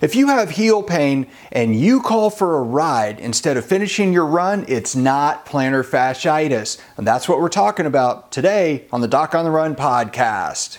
If you have heel pain and you call for a ride instead of finishing your run, it's not plantar fasciitis. And that's what we're talking about today on the Doc on the Run podcast.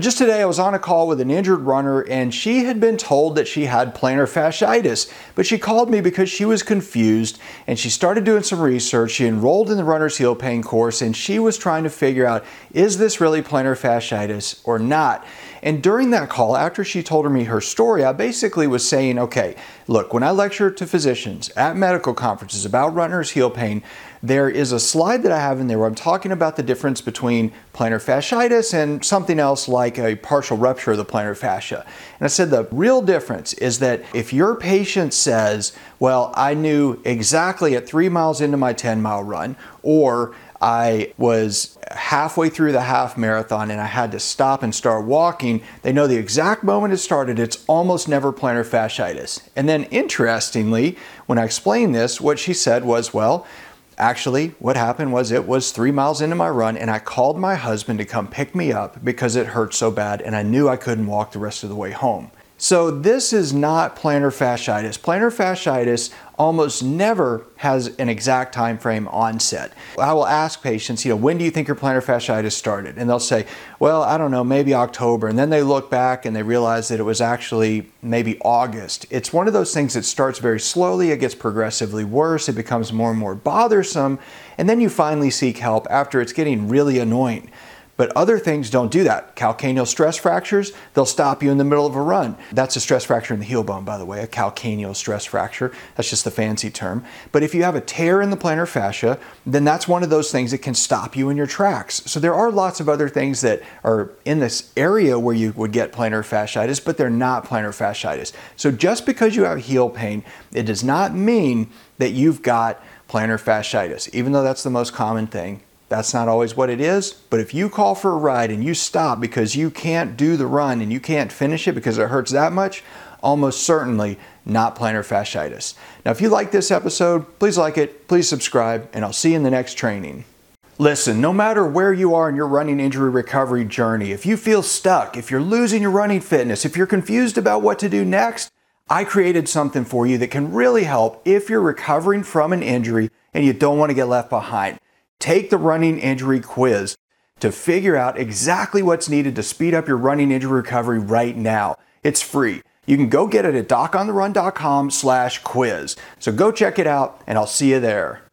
Just today, I was on a call with an injured runner, and she had been told that she had plantar fasciitis. But she called me because she was confused and she started doing some research. She enrolled in the Runner's Heel Pain course, and she was trying to figure out is this really plantar fasciitis or not? And during that call, after she told me her story, I basically was saying, okay, look, when I lecture to physicians at medical conferences about runner's heel pain, there is a slide that I have in there where I'm talking about the difference between plantar fasciitis and something else like a partial rupture of the plantar fascia. And I said the real difference is that if your patient says, well, I knew exactly at three miles into my 10 mile run, or I was halfway through the half marathon and I had to stop and start walking. They know the exact moment it started. It's almost never plantar fasciitis. And then, interestingly, when I explained this, what she said was, Well, actually, what happened was it was three miles into my run and I called my husband to come pick me up because it hurt so bad and I knew I couldn't walk the rest of the way home. So this is not plantar fasciitis. Plantar fasciitis almost never has an exact time frame onset. I will ask patients, you know, when do you think your plantar fasciitis started? And they'll say, well, I don't know, maybe October. And then they look back and they realize that it was actually maybe August. It's one of those things that starts very slowly, it gets progressively worse, it becomes more and more bothersome, and then you finally seek help after it's getting really annoying. But other things don't do that. Calcaneal stress fractures, they'll stop you in the middle of a run. That's a stress fracture in the heel bone, by the way, a calcaneal stress fracture. That's just the fancy term. But if you have a tear in the plantar fascia, then that's one of those things that can stop you in your tracks. So there are lots of other things that are in this area where you would get plantar fasciitis, but they're not plantar fasciitis. So just because you have heel pain, it does not mean that you've got plantar fasciitis, even though that's the most common thing that's not always what it is, but if you call for a ride and you stop because you can't do the run and you can't finish it because it hurts that much, almost certainly not plantar fasciitis. Now, if you like this episode, please like it, please subscribe, and I'll see you in the next training. Listen, no matter where you are in your running injury recovery journey, if you feel stuck, if you're losing your running fitness, if you're confused about what to do next, I created something for you that can really help if you're recovering from an injury and you don't want to get left behind. Take the running injury quiz to figure out exactly what's needed to speed up your running injury recovery right now. It's free. You can go get it at docontherun.com slash quiz. So go check it out and I'll see you there.